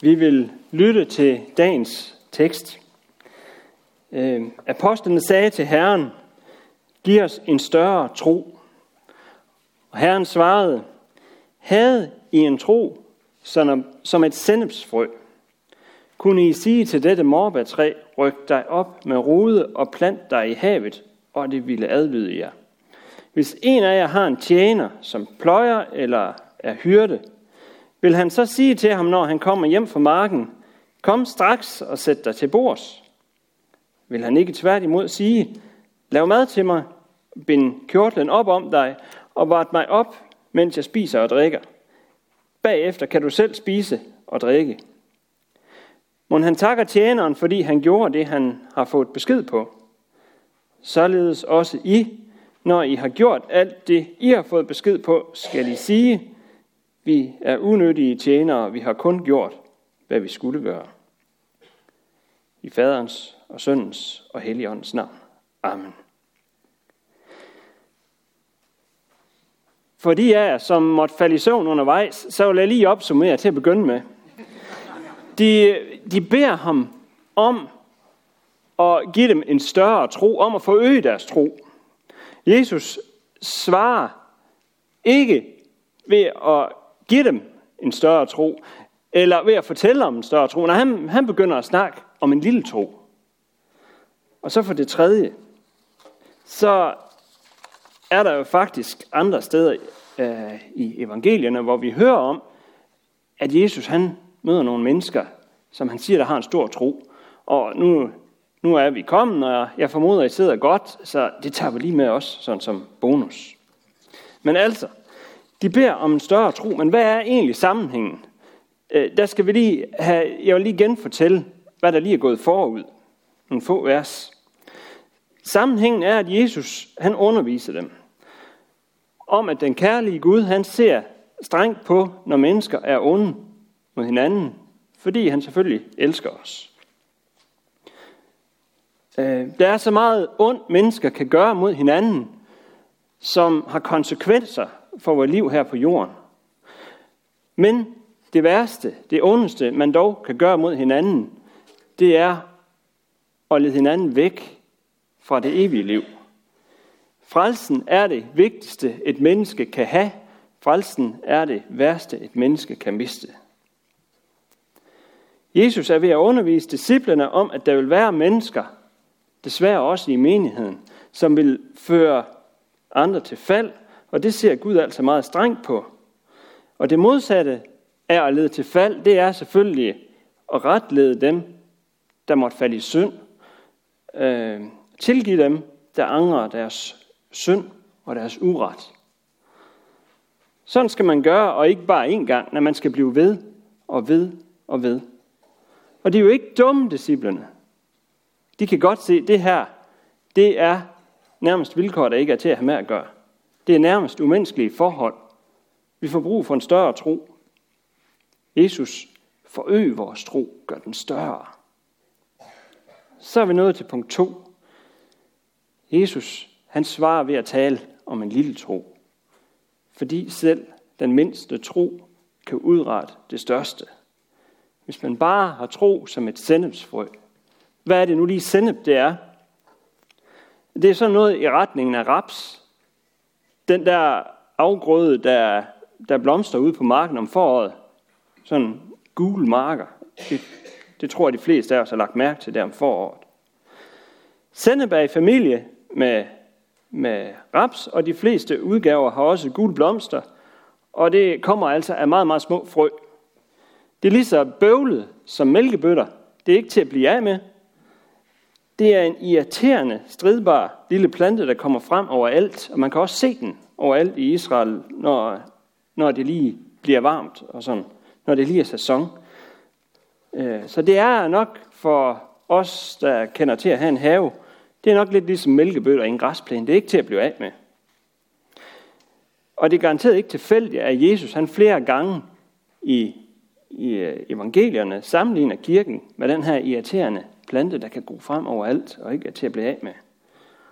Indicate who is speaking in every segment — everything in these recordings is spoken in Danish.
Speaker 1: Vi vil lytte til dagens tekst. Øh, Apostlene sagde til Herren, giv os en større tro. Og Herren svarede, havde I en tro som et sennepsfrø, kunne I sige til dette morbærtræ, ryk dig op med rode og plant dig i havet, og det ville adlyde jer. Hvis en af jer har en tjener, som pløjer eller er hyrde, vil han så sige til ham, når han kommer hjem fra marken, kom straks og sæt dig til bords? Vil han ikke tværtimod sige, lav mad til mig, bind kjortlen op om dig og vart mig op, mens jeg spiser og drikker. Bagefter kan du selv spise og drikke. Men han takker tjeneren, fordi han gjorde det, han har fået besked på. Således også I, når I har gjort alt det, I har fået besked på, skal I sige, vi er unødige tjenere, vi har kun gjort, hvad vi skulle gøre. I faderens og søndens og helligåndens navn. Amen. For de af jer, som måtte falde i søvn undervejs, så vil jeg lige opsummere til at begynde med. De, de beder ham om at give dem en større tro, om at forøge deres tro. Jesus svarer ikke ved at give dem en større tro, eller ved at fortælle om en større tro. Nej, han, han begynder at snakke om en lille tro. Og så for det tredje, så er der jo faktisk andre steder øh, i evangelierne, hvor vi hører om, at Jesus han møder nogle mennesker, som han siger, der har en stor tro. Og nu, nu er vi kommet, og jeg formoder, at I sidder godt, så det tager vi lige med os, sådan som bonus. Men altså, de beder om en større tro, men hvad er egentlig sammenhængen? Øh, der skal vi lige have, jeg vil lige genfortælle, hvad der lige er gået forud. Nogle få vers. Sammenhængen er, at Jesus han underviser dem om, at den kærlige Gud han ser strengt på, når mennesker er onde mod hinanden, fordi han selvfølgelig elsker os. Øh, der er så meget ondt, mennesker kan gøre mod hinanden, som har konsekvenser for vores liv her på jorden. Men det værste, det ondeste, man dog kan gøre mod hinanden, det er at lede hinanden væk fra det evige liv. Frelsen er det vigtigste, et menneske kan have. Frelsen er det værste, et menneske kan miste. Jesus er ved at undervise disciplene om, at der vil være mennesker, desværre også i menigheden, som vil føre andre til fald, og det ser Gud altså meget strengt på. Og det modsatte af at lede til fald, det er selvfølgelig at retlede dem, der måtte falde i synd. Øh, tilgive dem, der angrer deres synd og deres uret. Sådan skal man gøre, og ikke bare én gang, når man skal blive ved og ved og ved. Og det er jo ikke dumme disciplerne. De kan godt se, at det her, det er nærmest vilkår, der ikke er til at have med at gøre. Det er nærmest umenneskelige forhold. Vi får brug for en større tro. Jesus forøg vores tro, gør den større. Så er vi nået til punkt 2. Jesus, han svarer ved at tale om en lille tro. Fordi selv den mindste tro kan udrette det største. Hvis man bare har tro som et sennepsfrø. Hvad er det nu lige sennep det er? Det er sådan noget i retningen af raps. Den der afgrøde, der, der blomster ude på marken om foråret. Sådan gule marker. Det, det tror jeg, de fleste af os har lagt mærke til der om foråret. Sennebær i familie med, med raps, og de fleste udgaver har også gule blomster. Og det kommer altså af meget, meget små frø. Det er lige så bøvlet som mælkebøtter. Det er ikke til at blive af med. Det er en irriterende, stridbar lille plante, der kommer frem overalt, og man kan også se den overalt i Israel, når, når det lige bliver varmt, og sådan, når det lige er sæson. Øh, så det er nok for os, der kender til at have en have, det er nok lidt ligesom mælkebøtter i en græsplæne. Det er ikke til at blive af med. Og det er garanteret ikke tilfældigt, at Jesus han flere gange i i øh, evangelierne sammenligner kirken med den her irriterende plante, der kan gro frem overalt og ikke er til at blive af med.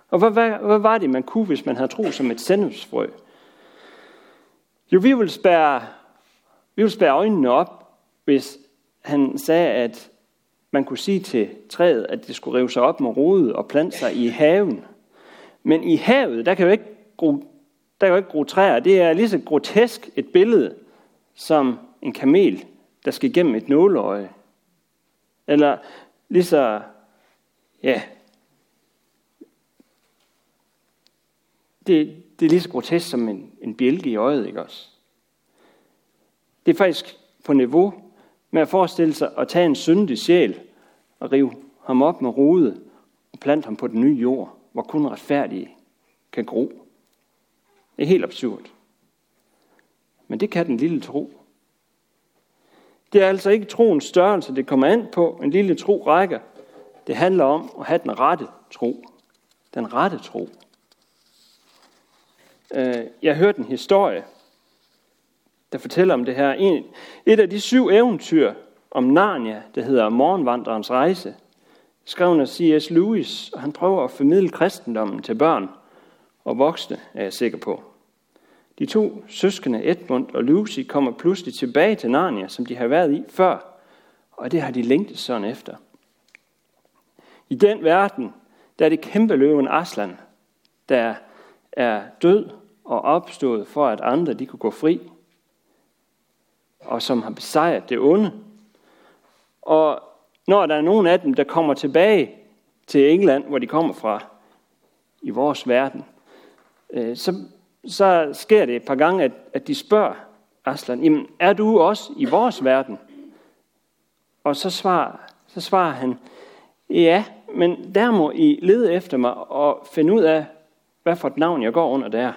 Speaker 1: Og hvad, hvad, hvad var det, man kunne, hvis man havde tro som et sennepsfrø? Jo, vi vil spære, vi ville spære øjnene op, hvis han sagde, at man kunne sige til træet, at det skulle rive sig op med rode og plante sig i haven. Men i havet, der kan jo ikke gro, der kan jo ikke gro træer. Det er lige så grotesk et billede som en kamel, der skal igennem et nåleøje. Eller lige så, ja, det, det er lige så grotesk som en, en bjælke i øjet, ikke også? Det er faktisk på niveau med at forestille sig at tage en syndig sjæl og rive ham op med rode og plante ham på den nye jord, hvor kun retfærdige kan gro. Det er helt absurd. Men det kan den lille tro. Det er altså ikke troens størrelse, det kommer an på. En lille tro rækker. Det handler om at have den rette tro. Den rette tro. Øh, jeg hørte en historie, der fortæller om det her. Et af de syv eventyr om Narnia, der hedder Morgenvandrerens rejse, skrev af C.S. Lewis, og han prøver at formidle kristendommen til børn og voksne, er jeg sikker på. De to søskende, Edmund og Lucy, kommer pludselig tilbage til Narnia, som de har været i før, og det har de længtet sådan efter. I den verden, der er det kæmpe løven Aslan, der er død og opstået for, at andre de kunne gå fri, og som har besejret det onde. Og når der er nogen af dem, der kommer tilbage til England, hvor de kommer fra, i vores verden, øh, så, så sker det et par gange, at, at de spørger Aslan, jamen er du også i vores verden? Og så svarer, så svarer han, ja, men der må I lede efter mig og finde ud af, hvad for et navn jeg går under der.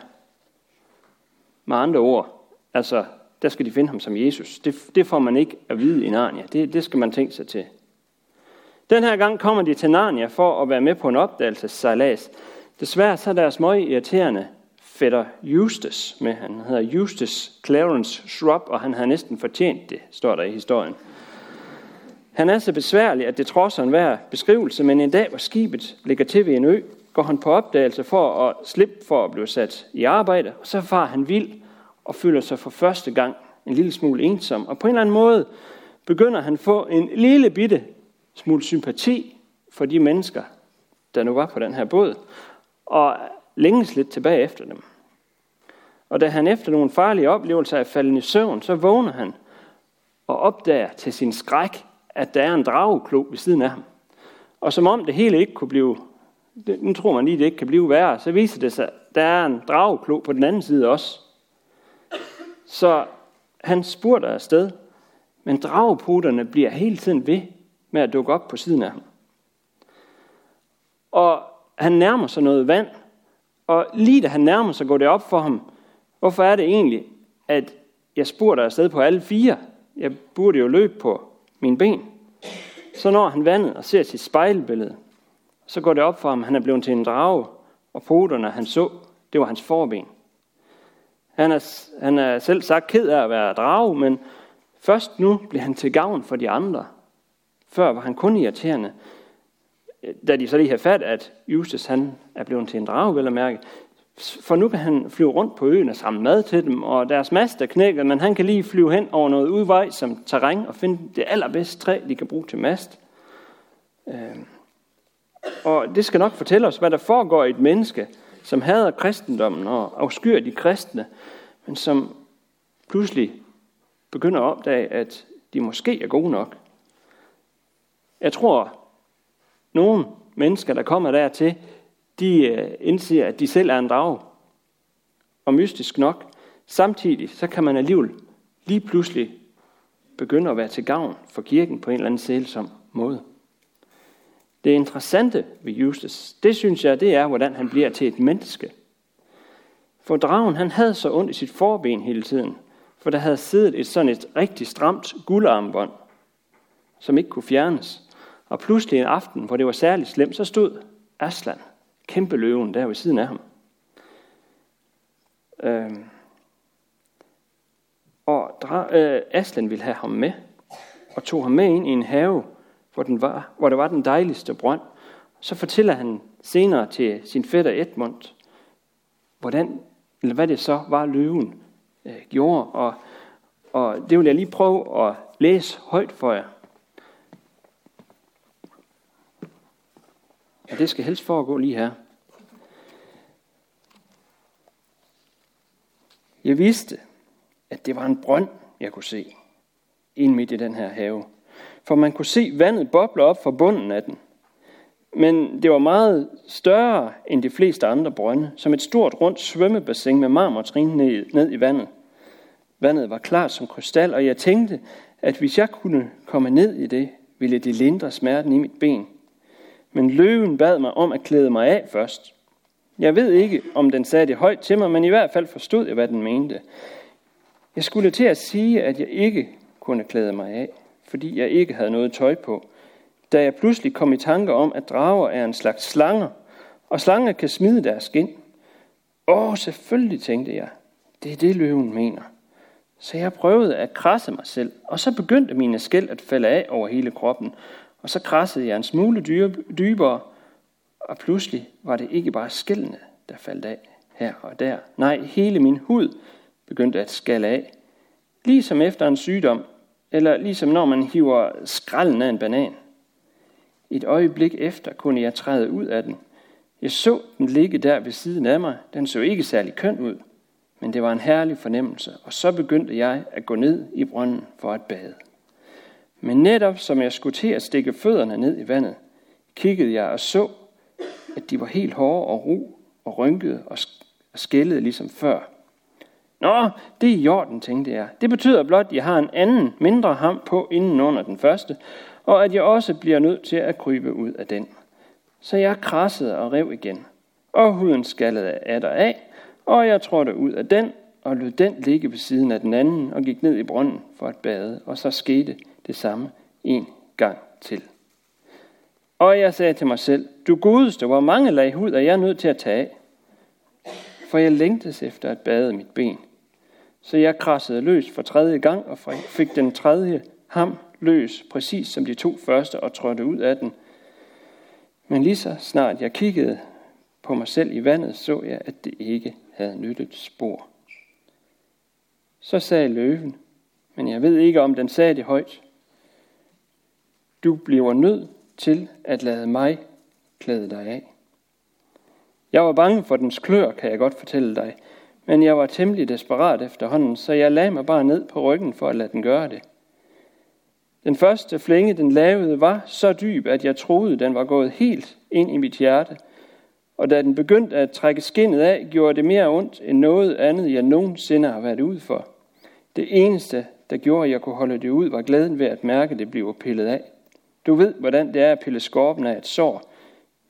Speaker 1: Med andre ord, altså, der skal de finde ham som Jesus. Det, det får man ikke at vide i Narnia. Det, det skal man tænke sig til. Den her gang kommer de til Narnia for at være med på en opdagelsessejlads. Desværre så er deres møg irriterende fætter Eustace med. Han hedder Eustace Clarence Shrub, og han har næsten fortjent det, står der i historien. Han er så besværlig, at det trodser enhver beskrivelse, men en dag, hvor skibet ligger til ved en ø, går han på opdagelse for at slippe for at blive sat i arbejde, og så far han vild og føler sig for første gang en lille smule ensom. Og på en eller anden måde begynder han at få en lille bitte smule sympati for de mennesker, der nu var på den her båd, og længes lidt tilbage efter dem. Og da han efter nogle farlige oplevelser er faldet i søvn, så vågner han og opdager til sin skræk, at der er en drageklo ved siden af ham. Og som om det hele ikke kunne blive, nu tror man lige, det ikke kan blive værre, så viser det sig, at der er en drageklo på den anden side også. Så han spurgte afsted, men drageputerne bliver hele tiden ved med at dukke op på siden af ham. Og han nærmer sig noget vand, og lige da han nærmer sig, går det op for ham, hvorfor er det egentlig, at jeg spurgte afsted på alle fire? Jeg burde jo løbe på mine ben. Så når han vandet og ser sit spejlbillede, så går det op for ham, at han er blevet til en drage, og poterne han så, det var hans forben. Han er, han er selv sagt ked af at være drage, men først nu bliver han til gavn for de andre. Før var han kun irriterende, da de så lige har fat, at Justus han er blevet til en drage, vel at mærke. For nu kan han flyve rundt på øen og samle mad til dem, og deres mast er knækket, men han kan lige flyve hen over noget udvej som terræn og finde det allerbedste træ, de kan bruge til mast. Øhm, og det skal nok fortælle os, hvad der foregår i et menneske, som hader kristendommen og afskyr de kristne, men som pludselig begynder at opdage, at de måske er gode nok. Jeg tror, nogle mennesker, der kommer dertil, de øh, indser, at de selv er en drage. Og mystisk nok, samtidig så kan man alligevel lige pludselig begynde at være til gavn for kirken på en eller anden sælsom måde. Det interessante ved Justus, det synes jeg, det er, hvordan han bliver til et menneske. For dragen, han havde så ondt i sit forben hele tiden, for der havde siddet et sådan et rigtig stramt guldarmbånd, som ikke kunne fjernes. Og pludselig en aften, hvor det var særligt slemt, så stod Aslan, kæmpe løven, der ved siden af ham. Øh, og øh, Aslan ville have ham med, og tog ham med ind i en have, hvor, den var, hvor der var den dejligste brønd. Så fortæller han senere til sin fætter Edmund, hvordan, eller hvad det så var, løven øh, gjorde. Og, og det vil jeg lige prøve at læse højt for jer. Og det skal helst foregå lige her. Jeg vidste, at det var en brønd, jeg kunne se, ind midt i den her have. For man kunne se vandet boble op fra bunden af den. Men det var meget større end de fleste andre brønde, som et stort rundt svømmebassin med marmortrin ned, ned i vandet. Vandet var klart som krystal, og jeg tænkte, at hvis jeg kunne komme ned i det, ville det lindre smerten i mit ben. Men løven bad mig om at klæde mig af først. Jeg ved ikke, om den sagde det højt til mig, men i hvert fald forstod jeg, hvad den mente. Jeg skulle til at sige, at jeg ikke kunne klæde mig af, fordi jeg ikke havde noget tøj på, da jeg pludselig kom i tanke om, at drager er en slags slanger, og slanger kan smide deres skin. Åh, selvfølgelig, tænkte jeg. Det er det, løven mener. Så jeg prøvede at krasse mig selv, og så begyndte mine skæld at falde af over hele kroppen, og så krassede jeg en smule dybere, og pludselig var det ikke bare skældene, der faldt af her og der. Nej, hele min hud begyndte at skalle af. Ligesom efter en sygdom, eller ligesom når man hiver skralden af en banan. Et øjeblik efter kunne jeg træde ud af den. Jeg så den ligge der ved siden af mig. Den så ikke særlig køn ud, men det var en herlig fornemmelse, og så begyndte jeg at gå ned i brønden for at bade. Men netop som jeg skulle til at stikke fødderne ned i vandet, kiggede jeg og så, at de var helt hårde og ro og rynkede og skældede ligesom før. Nå, det er i orden, tænkte jeg. Det betyder blot, at jeg har en anden, mindre ham på inden under den første, og at jeg også bliver nødt til at krybe ud af den. Så jeg krassede og rev igen, og huden skallede af der af, og jeg trådte ud af den, og lod den ligge ved siden af den anden, og gik ned i brønden for at bade, og så skete det samme en gang til. Og jeg sagde til mig selv, du godeste, hvor mange lag hud er jeg nødt til at tage af? For jeg længtes efter at bade mit ben. Så jeg krassede løs for tredje gang og fik den tredje ham løs, præcis som de to første, og trådte ud af den. Men lige så snart jeg kiggede på mig selv i vandet, så jeg, at det ikke havde nyttet spor. Så sagde løven, men jeg ved ikke, om den sagde det højt. Du bliver nødt til at lade mig klæde dig af. Jeg var bange for dens klør, kan jeg godt fortælle dig, men jeg var temmelig desperat efterhånden, så jeg lagde mig bare ned på ryggen for at lade den gøre det. Den første flænge, den lavede, var så dyb, at jeg troede, den var gået helt ind i mit hjerte. Og da den begyndte at trække skinnet af, gjorde det mere ondt end noget andet, jeg nogensinde har været ud for. Det eneste, der gjorde, at jeg kunne holde det ud, var glæden ved at mærke, at det blev pillet af. Du ved, hvordan det er at pille skorpen af et sår.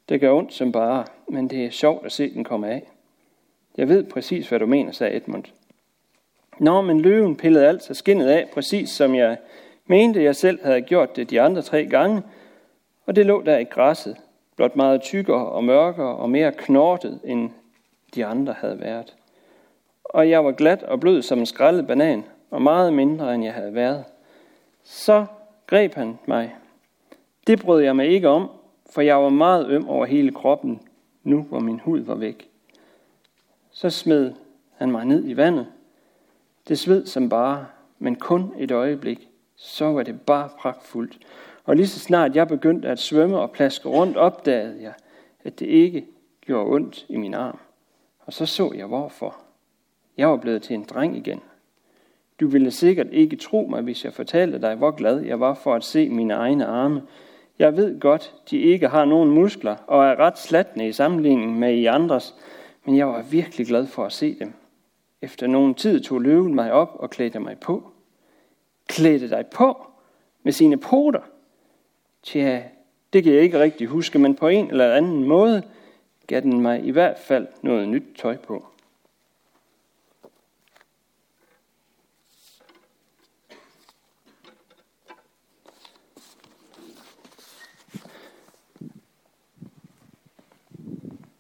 Speaker 1: Det gør ondt som bare, men det er sjovt at se den komme af. Jeg ved præcis, hvad du mener, sagde Edmund. Nå, men løven pillede altså skinnet af, præcis som jeg mente, jeg selv havde gjort det de andre tre gange, og det lå der i græsset, blot meget tykkere og mørkere og mere knortet, end de andre havde været. Og jeg var glat og blød som en skrællet banan, og meget mindre, end jeg havde været. Så greb han mig. Det brød jeg mig ikke om, for jeg var meget øm over hele kroppen, nu hvor min hud var væk. Så smed han mig ned i vandet. Det sved som bare, men kun et øjeblik. Så var det bare pragtfuldt. Og lige så snart jeg begyndte at svømme og plaske rundt, opdagede jeg, at det ikke gjorde ondt i min arm. Og så så jeg hvorfor. Jeg var blevet til en dreng igen. Du ville sikkert ikke tro mig, hvis jeg fortalte dig, hvor glad jeg var for at se mine egne arme. Jeg ved godt, de ikke har nogen muskler og er ret slatne i sammenligning med i andres, men jeg var virkelig glad for at se dem. Efter nogen tid tog løven mig op og klædte mig på. Klædte dig på med sine poter? Tja, det kan jeg ikke rigtig huske, men på en eller anden måde gav den mig i hvert fald noget nyt tøj på.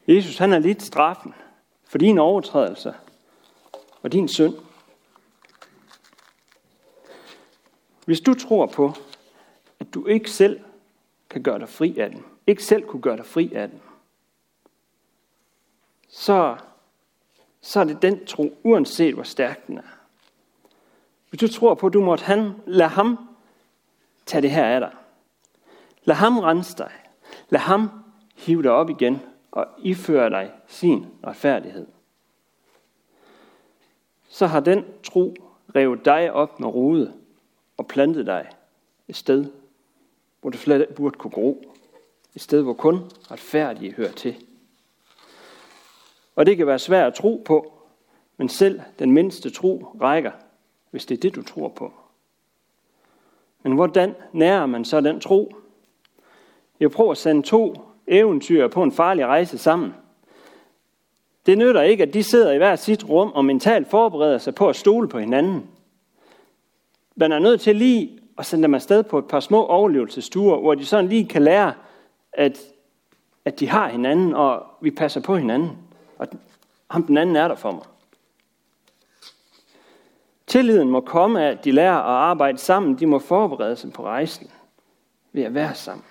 Speaker 1: Jesus han har lidt straffen for din overtrædelse og din synd. Hvis du tror på, at du ikke selv kan gøre dig fri af den, ikke selv kunne gøre dig fri af den, så, så er det den tro, uanset hvor stærk den er. Hvis du tror på, at du måtte han, lad ham tage det her af dig. Lad ham rense dig. Lad ham hive dig op igen og ifører dig sin retfærdighed. Så har den tro revet dig op med rode og plantet dig et sted, hvor du slet burde kunne gro. Et sted, hvor kun retfærdige hører til. Og det kan være svært at tro på, men selv den mindste tro rækker, hvis det er det, du tror på. Men hvordan nærer man så den tro? Jeg prøver at sende to eventyr på en farlig rejse sammen. Det nytter ikke, at de sidder i hver sit rum og mentalt forbereder sig på at stole på hinanden. Man er nødt til lige at sende dem afsted på et par små overlevelsesture, hvor de sådan lige kan lære, at, at de har hinanden, og vi passer på hinanden. Og ham den anden er der for mig. Tilliden må komme af, at de lærer at arbejde sammen. De må forberede sig på rejsen ved at være sammen.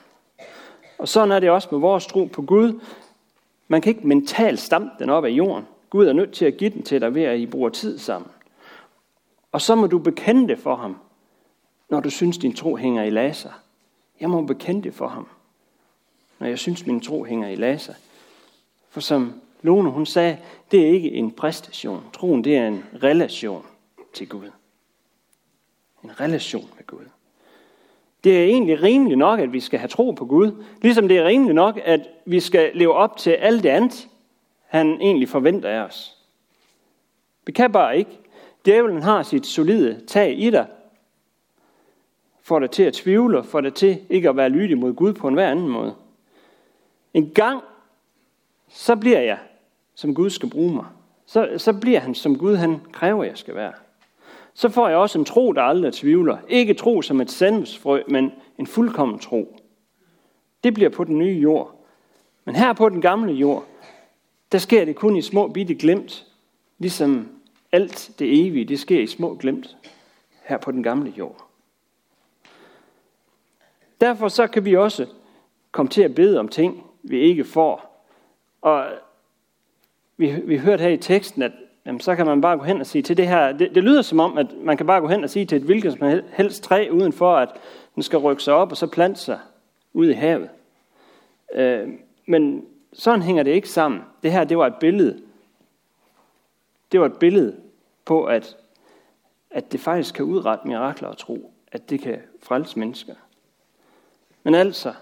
Speaker 1: Og sådan er det også med vores tro på Gud. Man kan ikke mentalt stampe den op af jorden. Gud er nødt til at give den til dig ved, at I bruger tid sammen. Og så må du bekende det for ham, når du synes, din tro hænger i laser. Jeg må bekende det for ham, når jeg synes, min tro hænger i laser. For som Lone hun sagde, det er ikke en præstation. Troen det er en relation til Gud. En relation med Gud. Det er egentlig rimeligt nok, at vi skal have tro på Gud, ligesom det er rimeligt nok, at vi skal leve op til alt det andet, han egentlig forventer af os. Vi kan bare ikke. Djævlen har sit solide tag i dig, får dig til at tvivle, får dig til ikke at være lydig mod Gud på en hver anden måde. En gang, så bliver jeg, som Gud skal bruge mig. Så, så bliver han, som Gud han kræver, jeg skal være så får jeg også en tro, der aldrig tvivler. Ikke tro som et sandhedsfrø, men en fuldkommen tro. Det bliver på den nye jord. Men her på den gamle jord, der sker det kun i små bitte glemt. Ligesom alt det evige, det sker i små glemt her på den gamle jord. Derfor så kan vi også komme til at bede om ting, vi ikke får. Og vi, vi hørte her i teksten, at jamen, så kan man bare gå hen og sige til det her, det, det lyder som om, at man kan bare gå hen og sige til et hvilket som helst træ, uden for at den skal rykke sig op og så plante sig ud i havet. Øh, men sådan hænger det ikke sammen. Det her, det var et billede. Det var et billede på, at, at det faktisk kan udrette mirakler og tro, at det kan frelse mennesker. Men altså,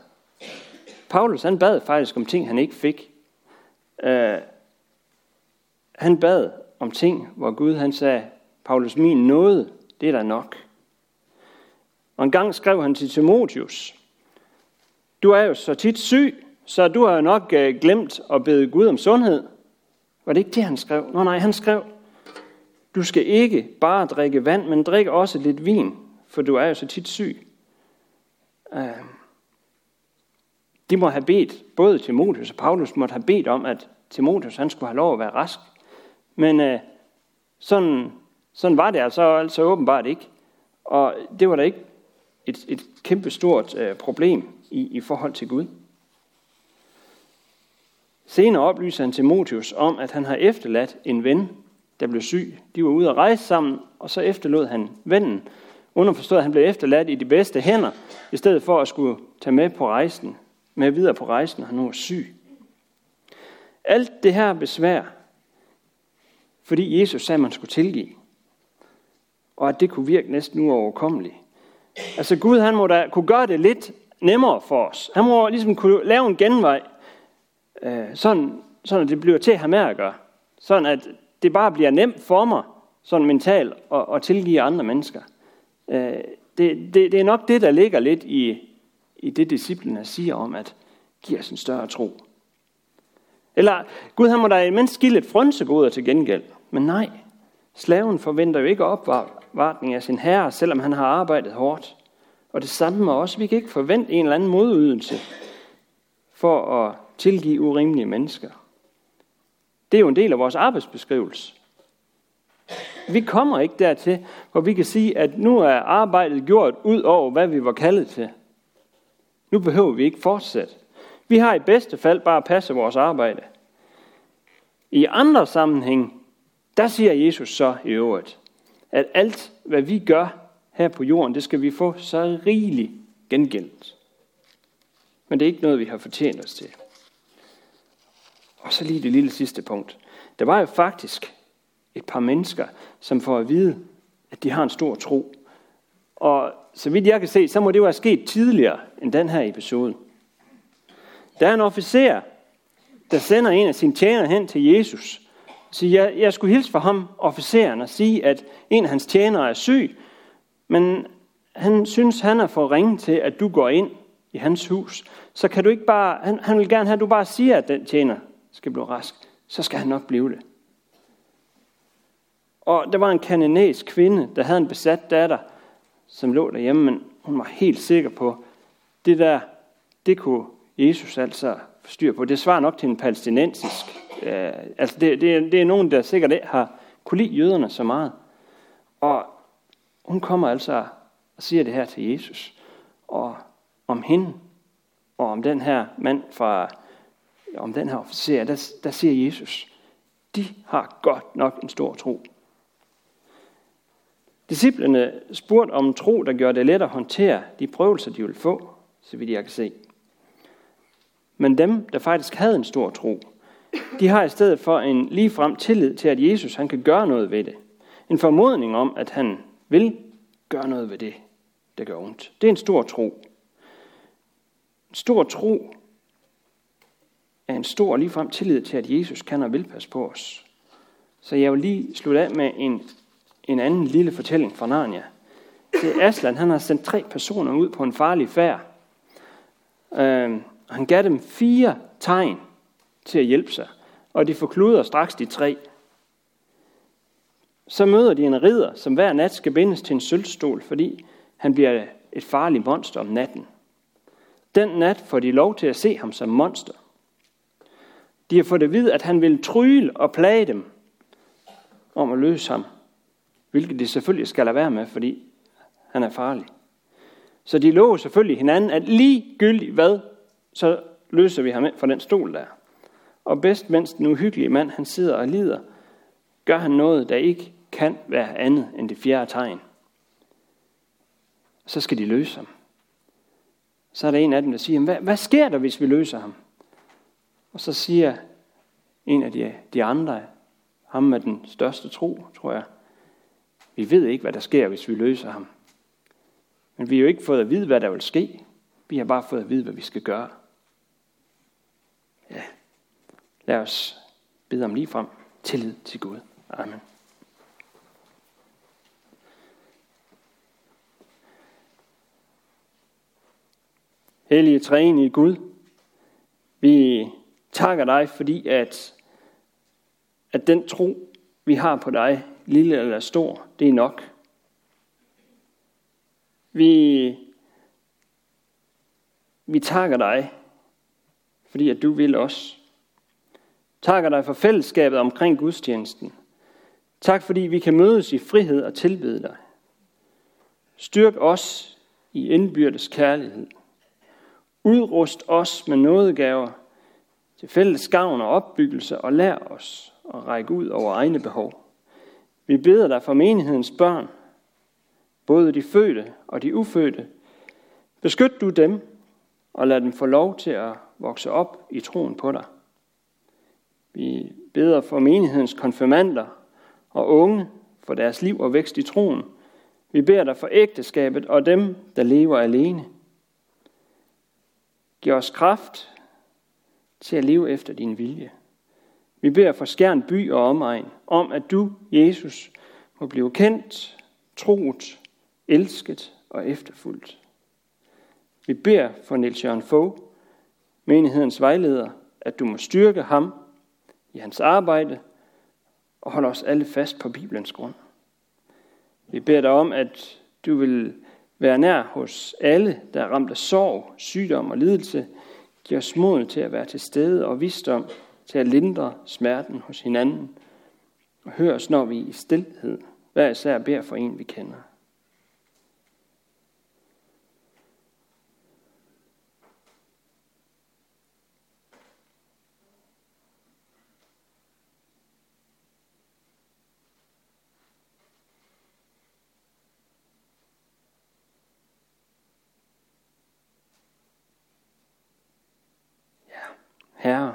Speaker 1: Paulus han bad faktisk om ting, han ikke fik. Øh, han bad om ting, hvor Gud han sagde, Paulus, min nåde, det er da nok. Og en gang skrev han til Timotius, du er jo så tit syg, så du har jo nok øh, glemt at bede Gud om sundhed. Var det ikke det, han skrev? Nå nej, han skrev, du skal ikke bare drikke vand, men drik også lidt vin, for du er jo så tit syg. Øh, de må have bedt, både Timotius og Paulus måtte have bedt om, at Timotius han skulle have lov at være rask. Men øh, sådan, sådan var det altså, altså åbenbart ikke. Og det var da ikke et, et kæmpe stort øh, problem i, i forhold til Gud. Senere oplyser han Timotius om, at han har efterladt en ven, der blev syg. De var ude at rejse sammen, og så efterlod han vennen. Underforstået, at han blev efterladt i de bedste hænder, i stedet for at skulle tage med på rejsen, med videre på rejsen, og han nu var syg. Alt det her besvær fordi Jesus sagde, at man skulle tilgive. Og at det kunne virke næsten uoverkommeligt. Altså Gud, han må da kunne gøre det lidt nemmere for os. Han må ligesom kunne lave en genvej, øh, sådan, sådan at det bliver til at have med at gøre. Sådan at det bare bliver nemt for mig, sådan mentalt, at, at tilgive andre mennesker. Øh, det, det, det er nok det, der ligger lidt i, i det, disciplene siger om, at give os en større tro. Eller Gud, han må da mindst give lidt frønsegoder til gengæld. Men nej, slaven forventer jo ikke opvartning af sin herre, selvom han har arbejdet hårdt. Og det samme med os. Vi kan ikke forvente en eller anden modydelse for at tilgive urimelige mennesker. Det er jo en del af vores arbejdsbeskrivelse. Vi kommer ikke dertil, hvor vi kan sige, at nu er arbejdet gjort ud over, hvad vi var kaldet til. Nu behøver vi ikke fortsætte. Vi har i bedste fald bare passe vores arbejde. I andre sammenhæng, der siger Jesus så i øvrigt, at alt, hvad vi gør her på jorden, det skal vi få så rigeligt gengældt. Men det er ikke noget, vi har fortjent os til. Og så lige det lille sidste punkt. Der var jo faktisk et par mennesker, som får at vide, at de har en stor tro. Og så vidt jeg kan se, så må det jo have sket tidligere end den her episode. Der er en officer, der sender en af sine tjenere hen til Jesus. Så jeg, jeg skulle hilse for ham, officeren, og sige, at en af hans tjenere er syg, men han synes, han er for ringe til, at du går ind i hans hus. Så kan du ikke bare, han, han vil gerne have, at du bare siger, at den tjener skal blive rask. Så skal han nok blive det. Og der var en kanadisk kvinde, der havde en besat datter, som lå derhjemme, men hun var helt sikker på, det der, det kunne Jesus altså styr på. Det svarer nok til en palæstinensisk. Øh, altså det, det, det er nogen, der sikkert ikke har kunne lide jøderne så meget. Og hun kommer altså og siger det her til Jesus. Og om hende, og om den her mand fra, om den her officer, der, der siger Jesus, de har godt nok en stor tro. Disciplerne spurgte om tro, der gjorde det let at håndtere de prøvelser, de ville få, så vidt jeg kan se. Men dem, der faktisk havde en stor tro, de har i stedet for en ligefrem tillid til, at Jesus han kan gøre noget ved det. En formodning om, at han vil gøre noget ved det, der gør ondt. Det er en stor tro. En stor tro er en stor og ligefrem tillid til, at Jesus kan og vil passe på os. Så jeg vil lige slutte af med en, en anden lille fortælling fra Narnia. Det er Aslan, han har sendt tre personer ud på en farlig færd. Øh, han gav dem fire tegn til at hjælpe sig, og de forkluder straks de tre. Så møder de en ridder, som hver nat skal bindes til en sølvstol, fordi han bliver et farligt monster om natten. Den nat får de lov til at se ham som monster. De har fået at vide, at han vil tryle og plage dem om at løse ham. Hvilket de selvfølgelig skal lade være med, fordi han er farlig. Så de lover selvfølgelig hinanden, at ligegyldigt hvad, så løser vi ham ind fra den stol der. Og bedst mens den uhyggelige mand, han sidder og lider, gør han noget, der ikke kan være andet end det fjerde tegn. Så skal de løse ham. Så er der en af dem, der siger, hvad, hvad sker der, hvis vi løser ham? Og så siger en af de, de andre, ham med den største tro, tror jeg, vi ved ikke, hvad der sker, hvis vi løser ham. Men vi har jo ikke fået at vide, hvad der vil ske. Vi har bare fået at vide, hvad vi skal gøre. Ja, lad os bede om lige frem tillid til Gud. Amen. Hellige træen i Gud, vi takker dig, fordi at, at den tro, vi har på dig, lille eller stor, det er nok. Vi, vi takker dig, fordi at du vil os. Takker dig for fællesskabet omkring gudstjenesten. Tak fordi vi kan mødes i frihed og tilbede dig. Styrk os i indbyrdes kærlighed. Udrust os med nådegaver til fælles gavn og opbyggelse og lær os at række ud over egne behov. Vi beder dig for menighedens børn, både de fødte og de ufødte. Beskyt du dem og lad dem få lov til at vokse op i troen på dig. Vi beder for menighedens konfirmander og unge for deres liv og vækst i troen. Vi beder dig for ægteskabet og dem, der lever alene. Giv os kraft til at leve efter din vilje. Vi beder for Skjern by og omegn om, at du, Jesus, må blive kendt, troet, elsket og efterfulgt. Vi beder for Niels Jørgen Fogh, menighedens vejleder, at du må styrke ham i hans arbejde og holder os alle fast på Bibelens grund. Vi beder dig om, at du vil være nær hos alle, der er ramt af sorg, sygdom og lidelse. Giv os mod til at være til stede og visdom til at lindre smerten hos hinanden. Og hør os, når vi i stillhed hver især beder for en, vi kender. Herre,